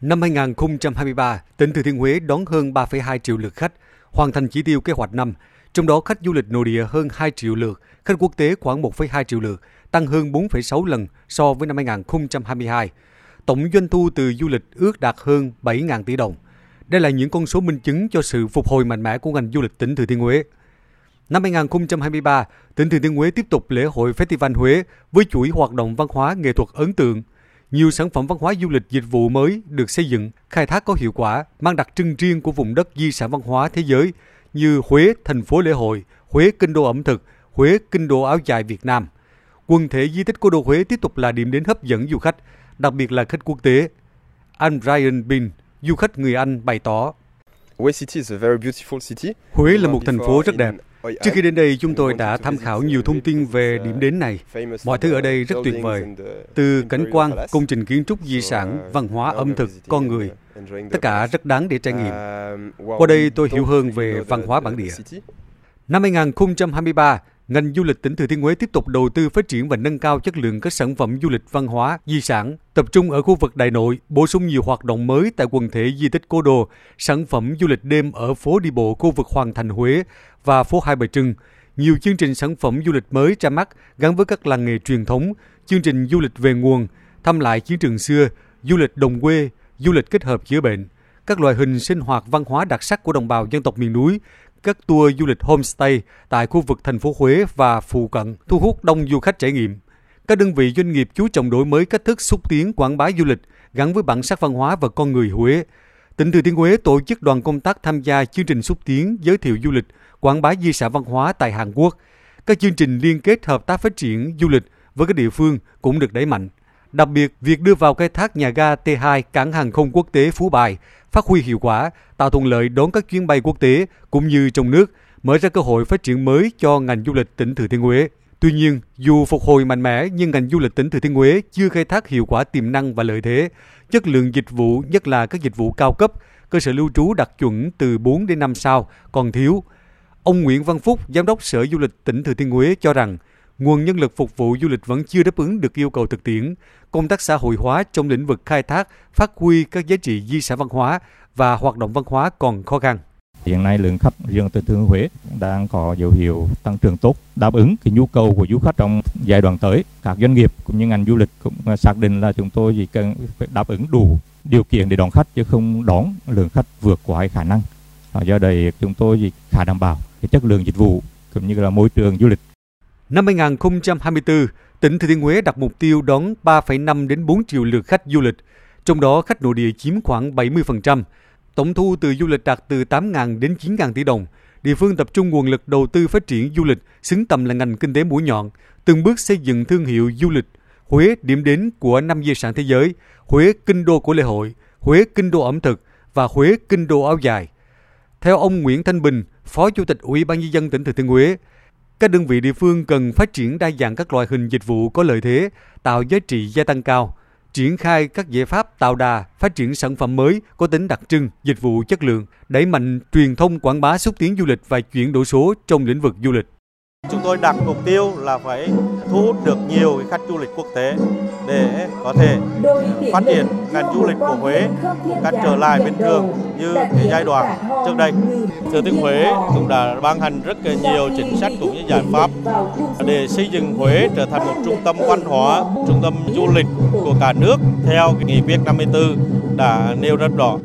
Năm 2023, tỉnh Thừa Thiên Huế đón hơn 3,2 triệu lượt khách, hoàn thành chỉ tiêu kế hoạch năm. Trong đó khách du lịch nội địa hơn 2 triệu lượt, khách quốc tế khoảng 1,2 triệu lượt, tăng hơn 4,6 lần so với năm 2022. Tổng doanh thu từ du lịch ước đạt hơn 7.000 tỷ đồng. Đây là những con số minh chứng cho sự phục hồi mạnh mẽ của ngành du lịch tỉnh Thừa Thiên Huế. Năm 2023, tỉnh Thừa Thiên Huế tiếp tục lễ hội Festival Huế với chuỗi hoạt động văn hóa nghệ thuật ấn tượng. Nhiều sản phẩm văn hóa du lịch dịch vụ mới được xây dựng, khai thác có hiệu quả, mang đặc trưng riêng của vùng đất di sản văn hóa thế giới như Huế, thành phố lễ hội, Huế kinh đô ẩm thực, Huế kinh đô áo dài Việt Nam. Quần thể di tích cố đô Huế tiếp tục là điểm đến hấp dẫn du khách, đặc biệt là khách quốc tế. Anh Ryan Bin, du khách người Anh bày tỏ. Huế là một thành phố rất đẹp. Trước khi đến đây, chúng tôi đã tham khảo nhiều thông tin về điểm đến này. Mọi thứ ở đây rất tuyệt vời. Từ cảnh quan, công trình kiến trúc di sản, văn hóa, ẩm thực, con người. Tất cả rất đáng để trải nghiệm. Qua đây tôi hiểu hơn về văn hóa bản địa. Năm 2023, ngành du lịch tỉnh Thừa Thiên Huế tiếp tục đầu tư phát triển và nâng cao chất lượng các sản phẩm du lịch văn hóa, di sản, tập trung ở khu vực Đại Nội, bổ sung nhiều hoạt động mới tại quần thể di tích Cố Đô, sản phẩm du lịch đêm ở phố đi bộ khu vực Hoàng Thành Huế và phố Hai Bà Trưng, nhiều chương trình sản phẩm du lịch mới ra mắt gắn với các làng nghề truyền thống, chương trình du lịch về nguồn, thăm lại chiến trường xưa, du lịch đồng quê, du lịch kết hợp chữa bệnh, các loại hình sinh hoạt văn hóa đặc sắc của đồng bào dân tộc miền núi, các tour du lịch homestay tại khu vực thành phố Huế và phụ cận thu hút đông du khách trải nghiệm. Các đơn vị doanh nghiệp chú trọng đổi mới cách thức xúc tiến quảng bá du lịch gắn với bản sắc văn hóa và con người Huế. Tỉnh Thừa Thiên Huế tổ chức đoàn công tác tham gia chương trình xúc tiến giới thiệu du lịch, quảng bá di sản văn hóa tại Hàn Quốc. Các chương trình liên kết hợp tác phát triển du lịch với các địa phương cũng được đẩy mạnh. Đặc biệt, việc đưa vào khai thác nhà ga T2 cảng hàng không quốc tế Phú Bài phát huy hiệu quả, tạo thuận lợi đón các chuyến bay quốc tế cũng như trong nước, mở ra cơ hội phát triển mới cho ngành du lịch tỉnh Thừa Thiên Huế. Tuy nhiên, dù phục hồi mạnh mẽ nhưng ngành du lịch tỉnh Thừa Thiên Huế chưa khai thác hiệu quả tiềm năng và lợi thế. Chất lượng dịch vụ, nhất là các dịch vụ cao cấp, cơ sở lưu trú đạt chuẩn từ 4 đến 5 sao còn thiếu. Ông Nguyễn Văn Phúc, Giám đốc Sở Du lịch tỉnh Thừa Thiên Huế cho rằng, nguồn nhân lực phục vụ du lịch vẫn chưa đáp ứng được yêu cầu thực tiễn. Công tác xã hội hóa trong lĩnh vực khai thác, phát huy các giá trị di sản văn hóa và hoạt động văn hóa còn khó khăn. Hiện nay lượng khách riêng từ Thừa Huế đang có dấu hiệu tăng trưởng tốt, đáp ứng cái nhu cầu của du khách trong giai đoạn tới. Các doanh nghiệp cũng như ngành du lịch cũng à, xác định là chúng tôi chỉ cần phải đáp ứng đủ điều kiện để đón khách chứ không đón lượng khách vượt quá khả năng. Do đây chúng tôi chỉ khá đảm bảo cái chất lượng dịch vụ cũng như là môi trường du lịch Năm 2024, tỉnh Thừa Thiên Huế đặt mục tiêu đón 3,5 đến 4 triệu lượt khách du lịch, trong đó khách nội địa chiếm khoảng 70%. Tổng thu từ du lịch đạt từ 8.000 đến 9.000 tỷ đồng. Địa phương tập trung nguồn lực đầu tư phát triển du lịch, xứng tầm là ngành kinh tế mũi nhọn, từng bước xây dựng thương hiệu du lịch. Huế điểm đến của năm di sản thế giới, Huế kinh đô của lễ hội, Huế kinh đô ẩm thực và Huế kinh đô áo dài. Theo ông Nguyễn Thanh Bình, Phó Chủ tịch Ủy ban nhân dân tỉnh Thừa Thiên Huế, các đơn vị địa phương cần phát triển đa dạng các loại hình dịch vụ có lợi thế, tạo giá trị gia tăng cao, triển khai các giải pháp tạo đà, phát triển sản phẩm mới có tính đặc trưng, dịch vụ chất lượng, đẩy mạnh truyền thông quảng bá xúc tiến du lịch và chuyển đổi số trong lĩnh vực du lịch. Chúng tôi đặt mục tiêu là phải thu hút được nhiều khách du lịch quốc tế để có thể phát triển ngành du lịch của Huế một cách trở lại bình thường như cái giai đoạn trước đây. Thừa Thiên Huế cũng đã ban hành rất nhiều chính sách cũng như giải pháp để xây dựng Huế trở thành một trung tâm văn hóa, trung tâm du lịch của cả nước theo nghị quyết 54 đã nêu rất rõ.